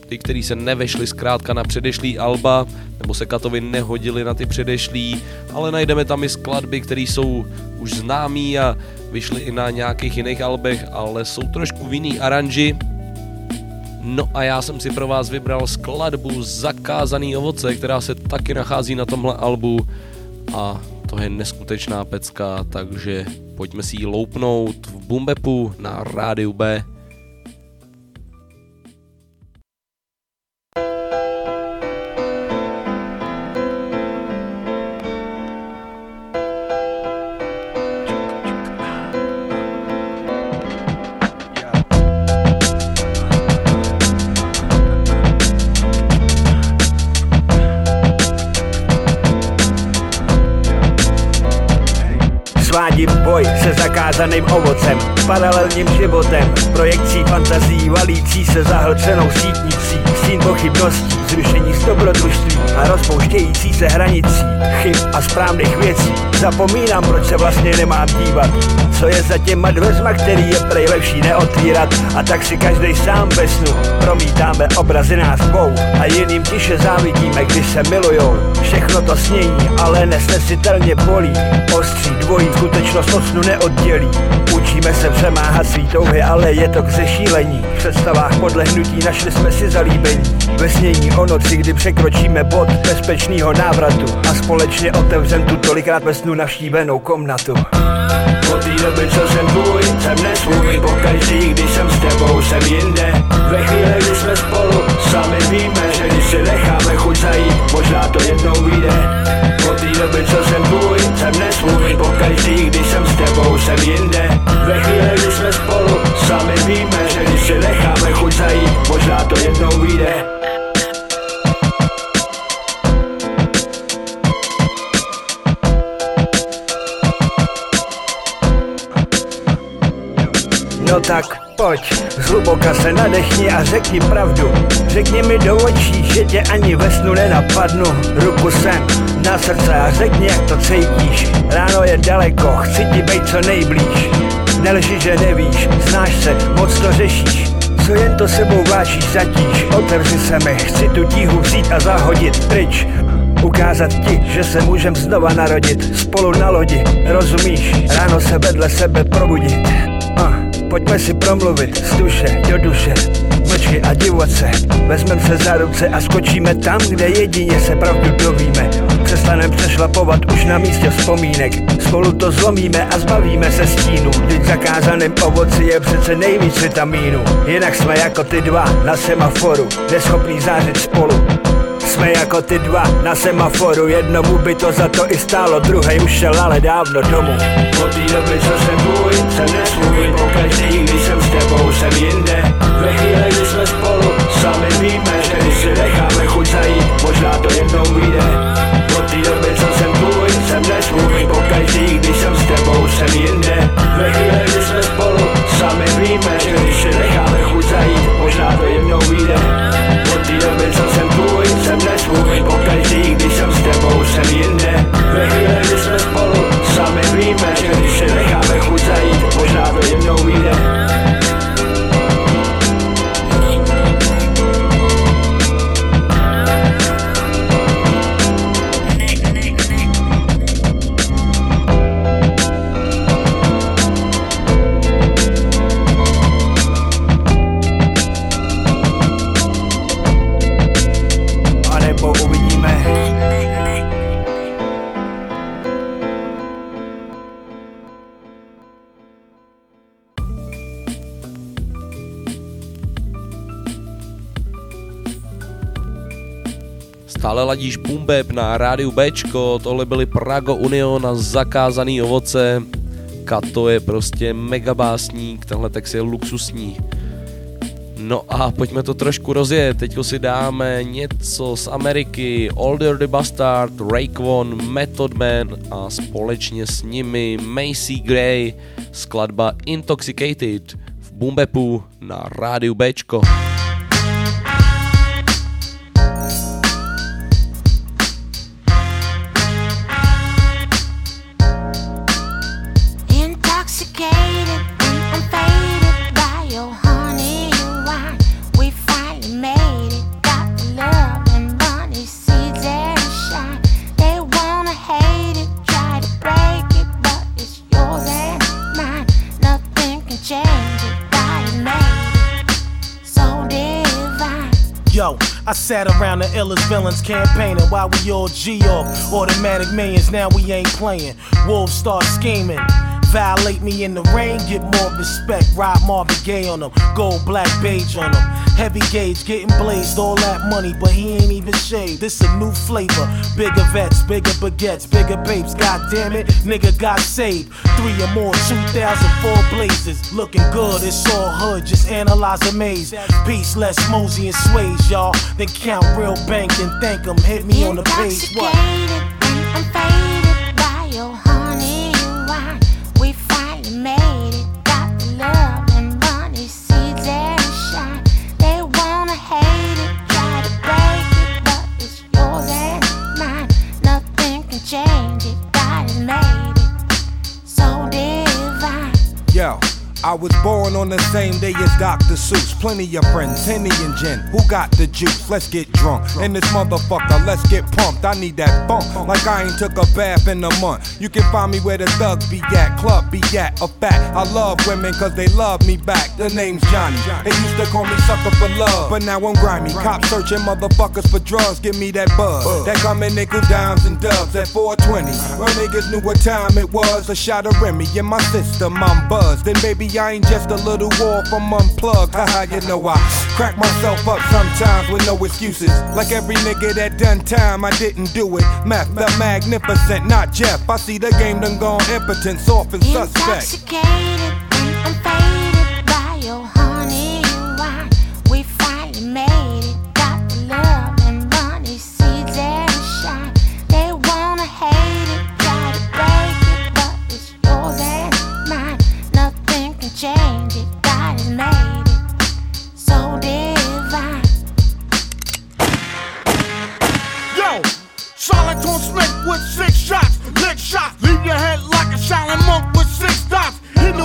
Speaker 2: ty, který se nevešly zkrátka na předešlý alba, nebo se Katovi nehodili na ty předešlý, ale najdeme tam i skladby, které jsou už známý a vyšly i na nějakých jiných albech, ale jsou trošku v jiný aranži. No a já jsem si pro vás vybral skladbu Zakázaný ovoce, která se taky nachází na tomhle albu a to je neskutečná pecka, takže pojďme si ji loupnout v Bumbepu na rádiu B.
Speaker 27: Zapomínám, proč se vlastně nemám dívat. Co je za těma dveřma, který je prej lepší neotvírat? A tak si každý sám ve snu Promítáme obrazy nás dvou. A jiným tiše závidíme, když se milujou. Všechno to snění, ale nesnesitelně bolí. Ostří dvojí skutečnost od snu neoddělí Učíme se přemáhat svý touhy, ale je to k zešílení. V představách podlehnutí našli jsme si zalíbení. Ve snění o noci, kdy překročíme bod bezpečného návratu A společně otevřem tu tolikrát ve snu navštívenou komnatu. Od té doby, co jsem tvůj, jsem nesvůj Pokaždý, když jsem s tebou, jsem jinde. Ve chvíli, kdy jsme spolu, sami víme Že když si necháme chuť zajít, možná to jednou vyjde. Od té doby, co jsem tvůj, jsem nesvůj Pokaždý, když jsem s tebou, jsem jinde. Ve chvíli, kdy jsme spolu, sami víme Že když si necháme chuť zajít, možná to jednou vyjde No tak pojď, zhluboka se nadechni a řekni pravdu. Řekni mi do očí, že tě ani ve snu nenapadnu. Ruku sem na srdce a řekni jak to cítíš. Ráno je daleko, chci ti být co nejblíž. Nelži, že nevíš, znáš se, moc to řešíš. Co jen to sebou vláčíš zatíž. Otevři se mi, chci tu tíhu vzít a zahodit pryč. Ukázat ti, že se můžem znova narodit. Spolu na lodi, rozumíš? Ráno se vedle sebe probudit. Ah, Pojďme si promluvit z duše do duše. Mlčky a divoce Vezmem se za ruce a skočíme tam, kde jedině se pravdu dovíme. Přestanem přešlapovat už na místě vzpomínek. Spolu to zlomíme a zbavíme se stínu. Vždyť zakázaným ovoci je přece nejvíc vitamínu. Jinak jsme jako ty dva na semaforu Neschopný zářit spolu jsme jako ty dva na semaforu Jednomu by to za to i stálo Druhej už šel ale dávno domů. Od té doby co jsem tvůj, jsem nesvůj Pokaždý, když jsem s tebou, jsem jinde. Ve chvíli, kdy jsme spolu, sami víme Že když si necháme chuť zajít, možná to jednou vyjde. Od té doby co jsem tvůj, jsem nesvůj Pokaždý, když jsem s tebou, jsem jinde
Speaker 2: Stále ladíš Bumbeb na rádiu Bčko, tohle byly Prago Union a Zakázaný ovoce. Kato je prostě mega básník, tenhle text je luxusní. No a pojďme to trošku rozjet, teď si dáme něco z Ameriky, Older the Bastard, Rayquan, Method Man a společně s nimi Macy Gray, skladba Intoxicated v Bumbepu na rádiu Bčko.
Speaker 17: Campaigning while we all G off. Automatic millions, now we ain't playing. Wolves start scheming. Violate me in the rain, get more respect. Ride Marvin Gaye on them, gold black beige on them. Heavy gauge, getting blazed, all that money, but he ain't even shaved. This a new flavor. Bigger vets, bigger baguettes, bigger babes. God damn it, nigga got saved. Three or more, 2004 blazes. Looking good, it's all hood, just analyze a maze. Peace, less mosey and sways, y'all. Then count real bank and thank them. Hit me on the page, what?
Speaker 28: I was born on the same day as Dr. Seuss. Plenty of friends, Henny and Jen. Who got the juice? Let's get drunk. And this motherfucker, let's get pumped. I need that bump. Like I ain't took a bath in a month. You can find me where the thugs be at, club be at. A fact, I love women cause they love me back. The name's Johnny. They used to call me sucker for love. But now I'm grimy. Cops searching motherfuckers for drugs. Give me that buzz. That come in nickel dimes and dubs at 420. When niggas knew what time it was. A shot of Remy in my system. I'm buzzed. Then baby, I ain't just a little war from unplugged. Haha, you know I crack myself up sometimes with no excuses. Like every nigga that done time, I didn't do it. Math, the magnificent, not Jeff. I see the game done gone impotent, soft and suspect.
Speaker 29: Intoxicated, I'm faded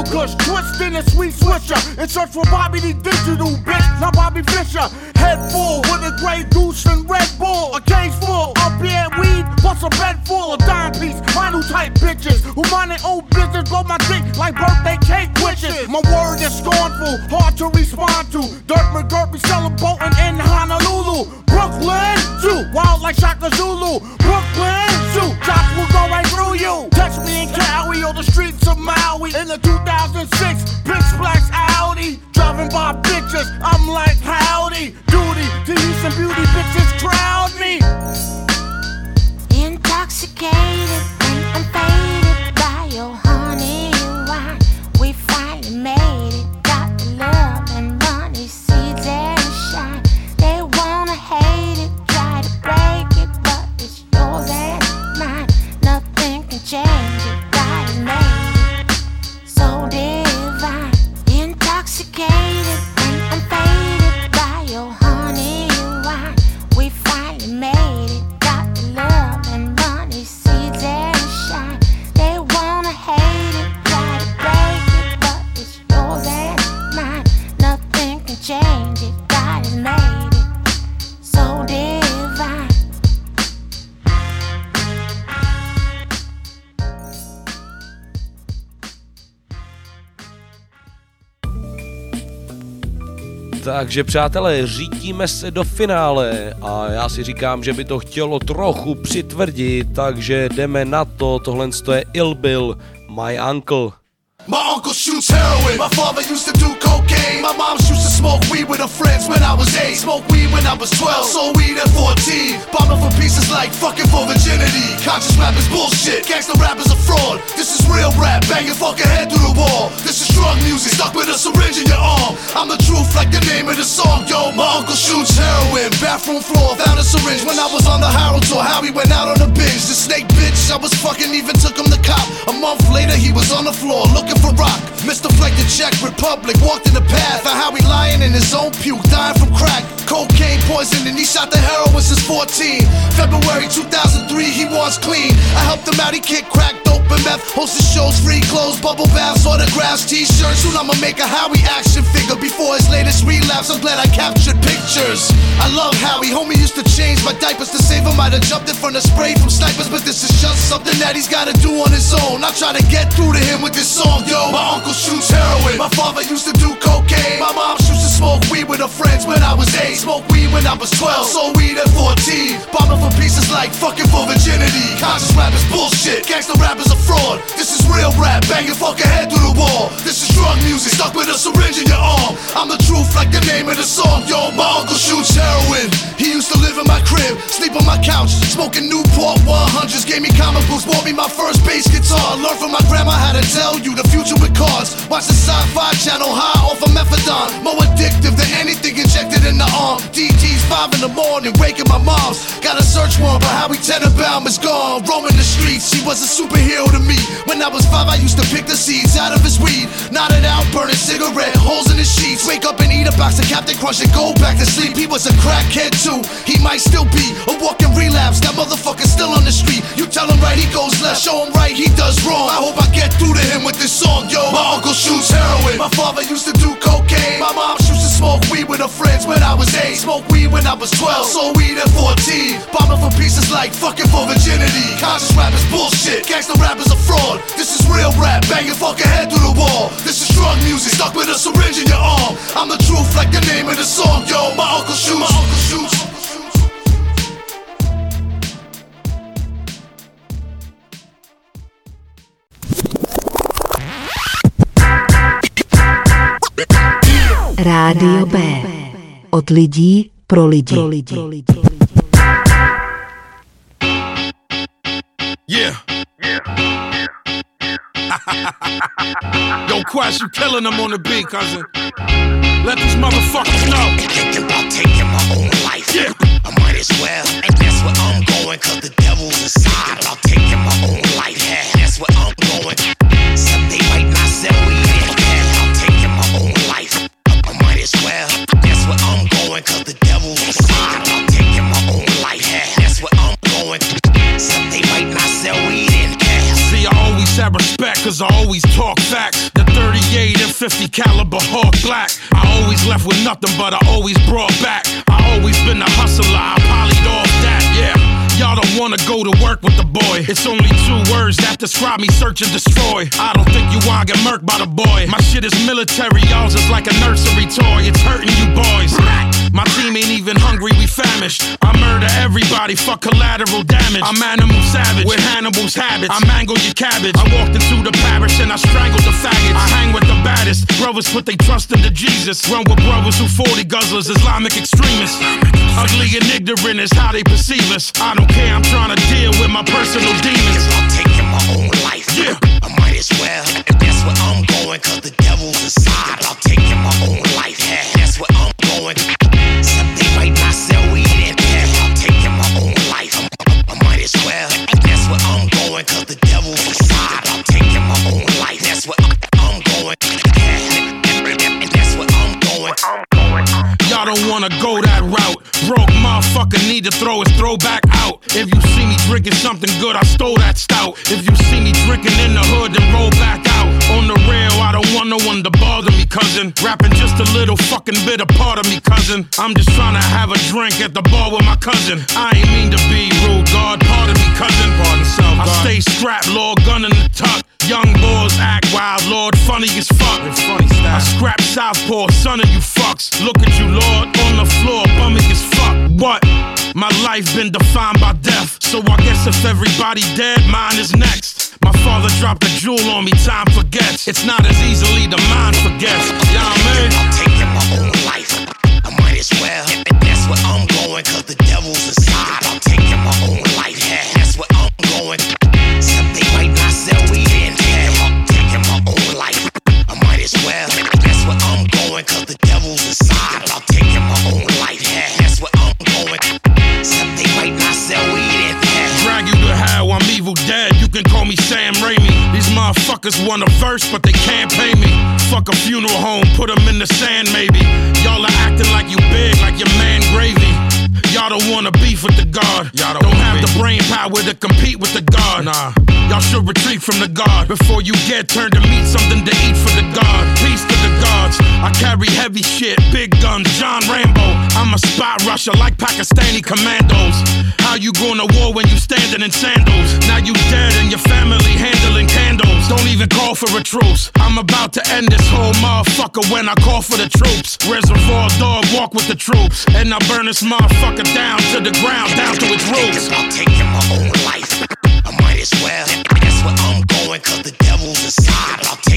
Speaker 24: Hindu Kush, twisting a sweet swisher, in search for Bobby the Digital, bitch, not Bobby Fischer. Head full with a gray goose and Red Bull, a case full of beer weed, plus a bed full of dime piece, vinyl type bitches who mind their own business, blow my dick like birthday cake witches. My word is scornful, hard to respond to. Dirt McGirt be selling boating in Honolulu. Brooklyn, too, wild like Shaka Zulu. Brooklyn, zoo, shots will go right through you. Touch me in Cali or the streets of Maui. In the 2006 Big Splash Audi. Driving by bitches, I'm like howdy.
Speaker 2: Takže přátelé, řítíme se do finále a já si říkám, že by to chtělo trochu přitvrdit, takže jdeme na to, tohle je Ill Bill, My Uncle.
Speaker 30: My uncle shoots heroin. My father used to do cocaine. My mom used to smoke weed with her friends when I was 8. Smoke weed when I was 12. Sold weed at 14. Bombing for pieces like fucking for virginity. Conscious rap is bullshit. Gangsta rap is a fraud. This is real rap. Bang your fucking head through the wall. This is drug music. Stuck with a syringe in your arm. I'm the truth like the name of the song. Yo, my uncle shoots heroin. Bathroom floor. Found a syringe when I was on the Harold tour. How he went out on a binge. The snake bitch I was fucking even took him to cop. A month later he was on the floor looking for rock. Mr. Fleck the Czech Republic walked in the path. of how he lying in his own puke, dying from crack. Cocaine poison and he shot the heroin since 14. February 2003 he was clean. I helped him out, he kicked crack, dope and meth. Hosted shows, free clothes, bubble baths, autographs, t-shirts. Soon I'ma make a Howie action figure before his latest relapse. I'm glad I captured pictures. I love Howie, homie used to change my diapers to save him. I'd have jumped in front of spray from snipers, but this is just something that he's gotta do on his own. I try to get through to him with this song, yo. My uncle shoots heroin. My father used to do cocaine. My mom used to smoke weed with her friends when I was 8. Smoke weed when I was 12. Sold weed at 14. Bombing for pieces like fucking for virginity. Conscious rap is bullshit. Gangsta rap is a fraud. This is real rap. Bang your fucking head through the wall. This is drug music. Stuck with a syringe in your arm. I'm the truth like the name of the song. Yo, my uncle shoots heroin. He used to live in my crib, sleep on my couch, smoking Newport 100s. Gave me comic books, bought me my first bass guitar. Learned from my grandma how to tell you the future with cards. Watch the sci-fi channel high off of methadone. More addictive than anything injected in the arm. DT's five in the morning, waking my mom's. Got a search warrant, but Howie Tenenbaum is gone. Roaming the streets, he was a superhero to me. When I was five, I used to pick the seeds out of his weed. Nodded out, burning cigarette, holes in his sheets. Wake up and eat a box of Captain Crunch and go back to sleep. He was a crackhead too. He might still be a walking relapse. That motherfucker's still on the street. You tell him right, he goes left. Show him right, he does wrong. I hope I get through to him with this song, yo. My uncle shoots heroin. My father used to do cocaine. My mom used to smoke weed with her friends when I was 8. Smoke weed when I was 12. Sold weed at 14. Bombing for pieces like fucking for virginity. Conscious rap is bullshit. Gangsta rap is a fraud. This is real rap. Bang your fucking head through the wall. This is drug music. Stuck with a syringe in your arm. I'm the truth like the name of the song, yo. My uncle shoots. My uncle shoots.
Speaker 13: Rádio B. Od lidí pro lidi. Pro lidi.
Speaker 31: Yeah. Yo, Quest, you killing them on the beat, cousin. Let these motherfuckers know.
Speaker 32: Thinking about taking my own life.
Speaker 31: Yeah.
Speaker 32: I might as well. And that's where I'm going, cause the devil's inside. About taking my own life. Yeah, that's where I'm going.
Speaker 31: Cause I always talk facts. The 38 and 50 caliber Hawk Black. I always left with nothing, but I always brought back. I always been a hustler, I polyed off that, yeah. Y'all don't wanna go to work with the boy. It's only two words that describe me search and destroy. I don't think you wanna get murked by the boy. My shit is military, y'all's is like a nursery toy. It's hurting you boys. My team ain't even hungry, we famished. I murder everybody for collateral damage. I'm animal savage with Hannibal's habits. I mangle your cabbage. I walked into the parish and I strangled the faggots. I hang with the baddest. Brothers put they trust into Jesus. Run with brothers who 40 guzzlers, Islamic extremists. Ugly and ignorant is how they perceive us. I don't care, I'm trying to deal with my personal demons.
Speaker 32: I'm taking my own life.
Speaker 31: Yeah.
Speaker 32: I might as well. And that's where I'm going, cause the devil's inside. I'm taking my own life. Yeah, that's where I'm
Speaker 31: need to throw his throwback out. If you see me drinking something good, I stole that stout. If you see me drinking in the hood, then roll back out. On the rail, I don't want no one to bother me, cousin. Rapping just a little fucking bit of part of me, cousin. I'm just trying to have a drink at the bar with my cousin. I ain't mean to be rude, God, pardon me, cousin. Pardon self, God. I stay strapped, Lord, gun in the tuck. Young boys act wild, Lord, funny as fuck. Funny I scrap Southpaw, son of you fucks. Look at you, Lord, on the floor, bumming as fuck. What? My life been defined by death, so I guess if everybody dead, mine is next. My father dropped a jewel on me, time forgets. It's not as easily the mind forgets. You know what I mean?
Speaker 32: I'm taking my own life. I might as well. That's where I'm going, cause the devil's inside. I'm taking my own life.
Speaker 31: Motherfuckers want a verse, but they can't pay me. Fuck a funeral home, put them in the sand, maybe. Y'all are acting like you big, like your man gravy. Y'all don't wanna beef with the God. Y'all don't, have the brain power to compete with the God. Nah. Y'all should retreat from the God before you get turned to meat, something to eat for the God. Peace to gods. I carry heavy shit, big guns, John Rambo. I'm a spot rusher like Pakistani commandos. How you going to war when you standing in sandals? Now you dead and your family handling candles. Don't even call for a truce. I'm about to end this whole motherfucker when I call for the troops. Reservoir dog walk with the troops, and I burn this motherfucker down to the ground, down to its roots.
Speaker 32: I'm taking my own life. I might as well. That's where I'm going, cause the devil's inside.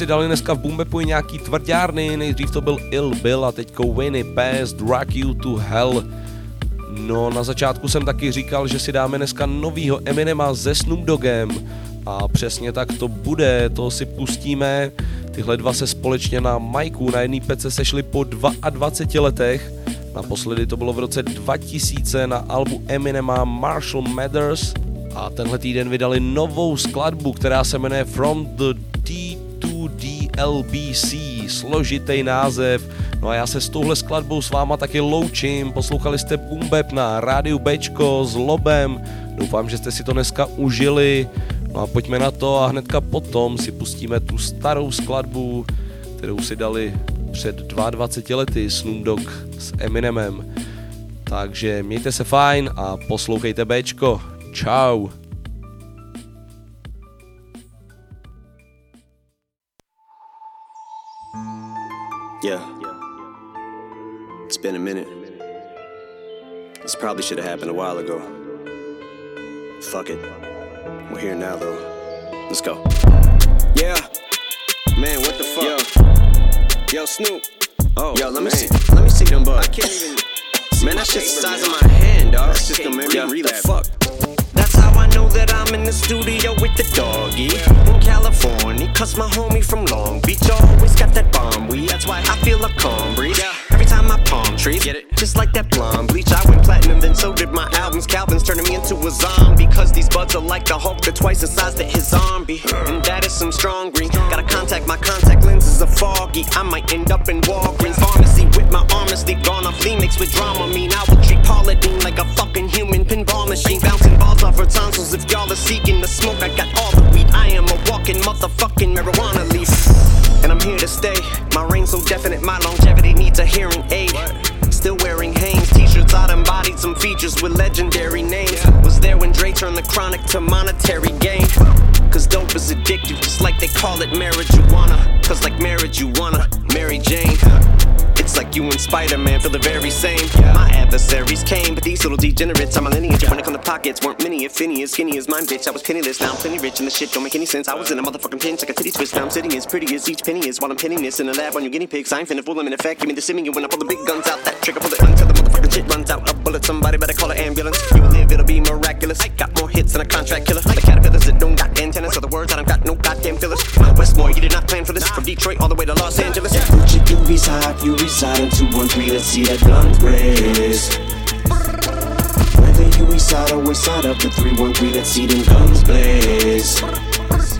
Speaker 2: Si dali dneska v Bumbepu i nějaký tvrdárny, nejdřív to byl Ill Bill a teďko Winnie Pass, Drag You to Hell. No na začátku jsem taky říkal, že si dáme dneska novýho Eminema se Snoop Doggem a přesně tak to bude, to si pustíme. Tyhle dva se společně na Majku na jedné pece sešli po 22 letech. Naposledy to bylo v roce 2000 na albu Eminema Marshall Mathers a tenhle týden vydali novou skladbu, která se jmenuje From the D2DLBC, složitý název. No a já se s touhle skladbou s váma taky loučím, poslouchali jste Bumbeb na rádiu Bčko s Lobem, doufám, že jste si to dneska užili. No a pojďme na to a hnedka potom si pustíme tu starou skladbu, kterou si dali před 22 lety Snoop Dogg s Eminemem. Takže mějte se fajn a poslouchejte Bčko. Ciao.
Speaker 33: Yeah. It's been a minute. This probably should have happened a while ago. Fuck it. We're here now, though. Let's go. Yeah. Man, what the fuck? Yo, yo Snoop. Oh, yo, let me see. Let me see them bugs. I can't even. Man, that shit's the size of my hand, dog. That's just gonna make me
Speaker 32: Yeah,
Speaker 33: relapse.
Speaker 32: the fuck? That's how I know that I'm in the studio with the doggy in California. Cause my homie from Long Beach always got that bomb weed. That's why I feel a calm breeze. Every time my palm trees get it, just like that blonde bleach. I went platinum, then so did my albums. Calvin's turning me into a zombie. Cause these buds are like the Hulk, they're twice the size that his zombie. And that is some strong green. Gotta contact my contact lenses are foggy. I might end up in Walgreens pharmacy with my honesty gone off mixed with drama. Mean I will treat Paula Deen like a fucking human pinball machine. Bouncing balls her tonsils. If y'all are seeking the smoke, I got all the weed. I am a walking motherfucking marijuana leaf. And I'm here to stay. My reign so definite, my longevity needs a hearing aid. Still wearing Hanes t-shirts, I embodied some features with legendary names. Was there when Dre turned the chronic to monetary gain. Cause dope is addictive, just like they call it marijuana. Cause like marriage, you wanna Mary Jane. It's like you and Spider-Man feel the very same. My adversaries came, but these little degenerates are my lineage. When it come to pockets, weren't many, if any, as skinny as mine, bitch. I was penniless, now I'm plenty rich, and the shit don't make any sense. I was in a motherfucking pinch like a titty twist. Now I'm sitting as pretty as each penny is while I'm pinning this in a lab on your guinea pigs. I ain't finna fool them in effect. Give me the simian when I pull the big guns out. That trigger pull it until the motherfucking shit runs out. A bullet, somebody better call an ambulance. You live, it'll be miraculous. I got more hits than a contract killer. The caterpillars that don't got antennas, so the words I don't got goddamn. Westmore, you did not plan for this. From Detroit all the way to Los Angeles.
Speaker 34: Gucci doobies hot, you reside in 213, let's see that gun blaze. Whether you east side or west side of the 313, let's see them guns blaze.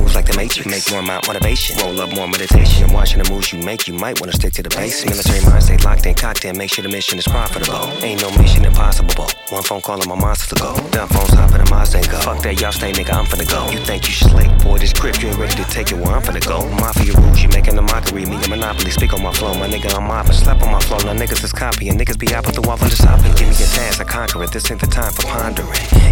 Speaker 35: Moves like the Matrix. Make more amount motivation. Roll up more meditation. And watching the moves you make, you might wanna stick to the basics. Military mind stay locked in, cocked in. Make sure the mission is profitable. Ain't no mission impossible. One phone call and my monster to go. Dumb phones hop in the Mazda and go. Fuck that, y'all stay, nigga. I'm finna go. You think you slick? Boy, this grip, you ain't ready to take it where I'm finna go. Mafia rules, you making a mockery. Me a monopoly. Speak on my flow, my nigga. I'm mopping. Slap on my flow. Now niggas is copying. Niggas be out with the wall and just hopping. Give me a task, I conquer it. This ain't the time for pondering.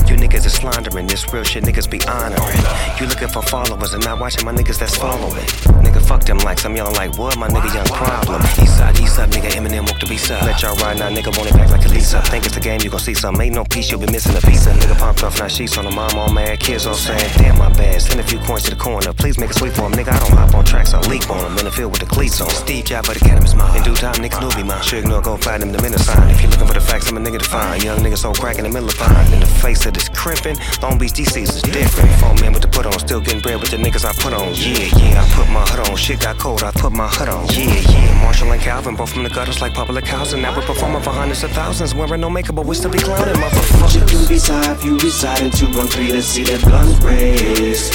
Speaker 35: You niggas is slandering. This real shit, niggas be honoring. You looking for followers and not watching my niggas that's following. Nigga, fuck them likes. I'm yelling like, what? My nigga, young problem. East side, east side, nigga. Eminem walk the beast up. Let y'all ride now, nigga. Want it back like a Lisa. Think it's the game, you gon' see some. Ain't no piece, you'll be missing a piece. A nigga pumped off, now sheets on the mom, all mad. Kids all saying, damn, my bad. Send a few coins to the corner. Please make it sweet for him, nigga. I don't hop on tracks, I leap on. In the field with the cleats on. Steve Jobs for the cannabis mine. In due time, niggas knew be mine. Sure ignore, gon' find him the minute sign. If you looking for the facts, I'm a nigga to find. Young nigga so crack in the middle of fine. In the face of this crimpin', Long Beach DC's is different. Four man with the put on, still getting bread with the niggas I put on. Yeah, yeah, I put my hood on. Shit got cold, I put my hood on. Yeah, yeah. Marshall and Calvin, both from the gutters like public housing. Now we're performing for hundreds of thousands, wearing no makeup, but we still be clowning, motherfuckers.
Speaker 34: You decide if you reside in 213 to see that blunt raise.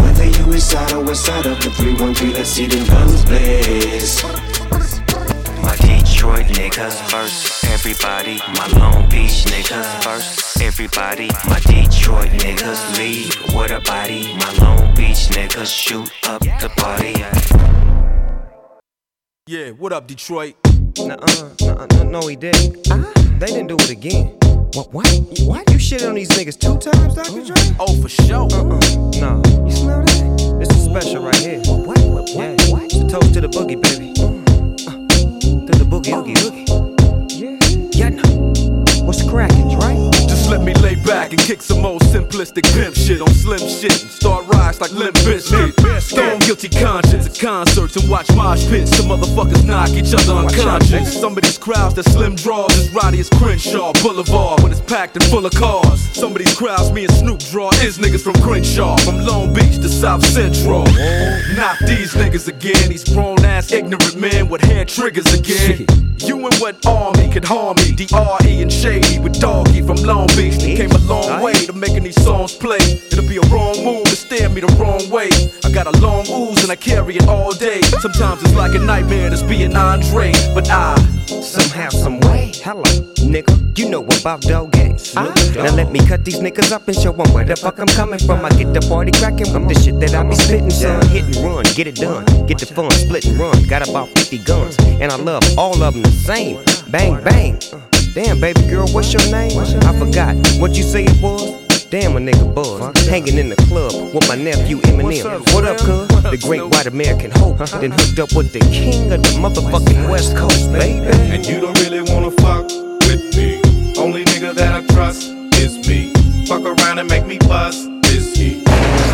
Speaker 34: Whether you reside or side of the 313, let's see them guns blaze.
Speaker 35: My Detroit niggas first, everybody. My Long Beach niggas first, everybody. My Detroit niggas lead with a body. My Long Beach niggas shoot up the party.
Speaker 7: Yeah, what up, Detroit?
Speaker 35: Nuh-uh, nuh-uh, no, no, he didn't. Ah. They didn't do it again. What? What? What? You shitted on these niggas two times, Dr. Oh. Dre?
Speaker 7: Oh, for sure.
Speaker 35: Uh-uh. No. You smell that? This is special right here. What? What? What? Yeah. What? It's a toast to the boogie, baby. Boogie, oogie, oogie. Yeah. Yeah. What's cracking, Dre?
Speaker 7: Just let me lay back and kick some old simplistic pimp shit on slim shit and start rise like Limp Bizkit. Stone guilty conscience at concerts and watch mosh pits. Some motherfuckers knock each other unconscious. Some of these crowds that slim draws as rowdy as Crenshaw Boulevard when it's packed and full of cars. Some of these crowds me and Snoop draw is niggas from Crenshaw, from Long Beach to South Central. Not these niggas again, these grown ass ignorant men with hair triggers again. You and what army could harm me? DRE and Shady with Doggy from Long Beach. They came a long way to making these songs play. It'll be a wrong move to stare me the wrong way. I got a long ooze and I carry it all day. Sometimes it's like a nightmare just being Andre, but I
Speaker 35: Somehow, some way. Hello, nigga. You know about dog games. Now let me cut these niggas up and show 'em where the fuck I'm coming from. I get the party cracking with the shit that I be spitting, son. Hit and run, get it done. Get the fun, split and run. Got about 50 guns, and I love all of them the same. Bang, bang. Damn, baby girl, what's your name? I forgot what you say it was. Damn, a nigga buzz. Hanging in the club with my nephew Eminem. What up, cuz? The great white American hope. Uh-huh. Then hooked up with the king of the motherfucking West Coast, baby.
Speaker 36: And you don't really wanna fuck with me. Only nigga that I trust is me. Fuck around and make me bust.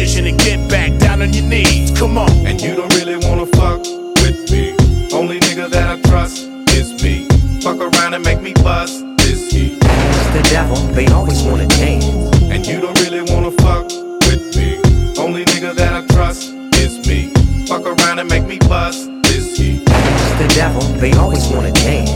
Speaker 11: and get back down on your knees. Come on.
Speaker 36: And you don't really wanna fuck with me. Only nigga that I trust is me. Fuck around and make me bust is he.
Speaker 35: The devil, they always wanna dance.
Speaker 36: And you don't really wanna fuck with me. Only nigga that I trust is me. Fuck around and make me bust is he.
Speaker 35: The devil, they always wanna dance.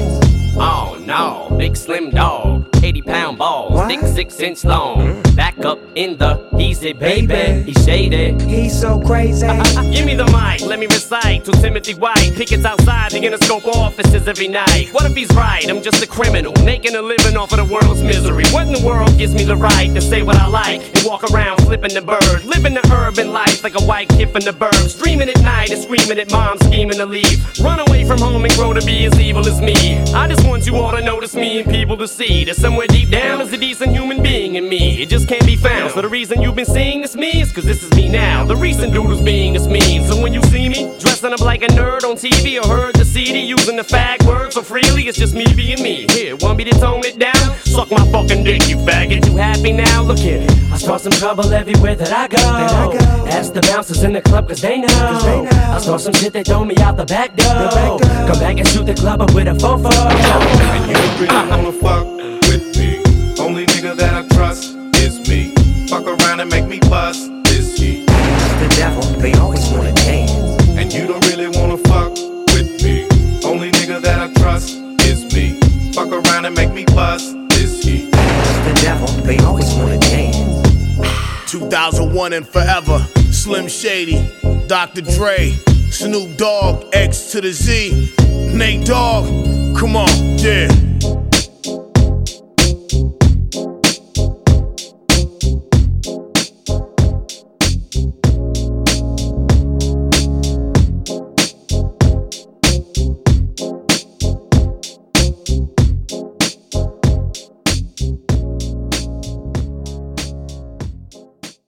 Speaker 37: Oh no, big slim dog, 80 pound balls, thick six inch long. Mm. Back up in the, he's it, baby. He's shaded.
Speaker 35: He's so crazy.
Speaker 37: Uh, uh, give me the mic, let me recite to Timothy White. Pickets outside the Interscope offices every night. What if he's right? I'm just a criminal, making a living off of the world's misery. What in the world gives me the right to say what I like and walk around flipping the bird? Living the urban life like a white kid from the burbs. Dreaming at night and screaming at mom, scheming to leave. Run away from home and grow to be as evil as me. I just want you all to notice me and people to see that somewhere deep down is a decent human being in me. It just can't be found. So the reason you've been seeing this me is cause this is me now. The recent who's being this mean. So when you see me dressing up like a nerd on TV or heard the CD using
Speaker 33: the fag word so freely. It's just me being me. Here, want me to tone it down? Suck my fucking dick, you faggot. You happy now? Look here. I start some trouble everywhere that I go. Ask the bouncers in the club, cause they know. I start some shit, they throw me out the back door. Come back and shoot the club up with a fofo. [LAUGHS]
Speaker 38: And you really wanna fuck with me. Only nigga that I trust is me. Fuck around and make me bust this heat.
Speaker 34: The devil, they always wanna dance.
Speaker 38: And you don't really wanna fuck with me. Only nigga that I trust is me. Fuck around and make me bust this heat.
Speaker 34: The devil, they always wanna dance.
Speaker 11: 2001 and forever. Slim Shady, Dr. Dre, Snoop Dogg, X to the Z, Nate Dogg. Come on, yeah.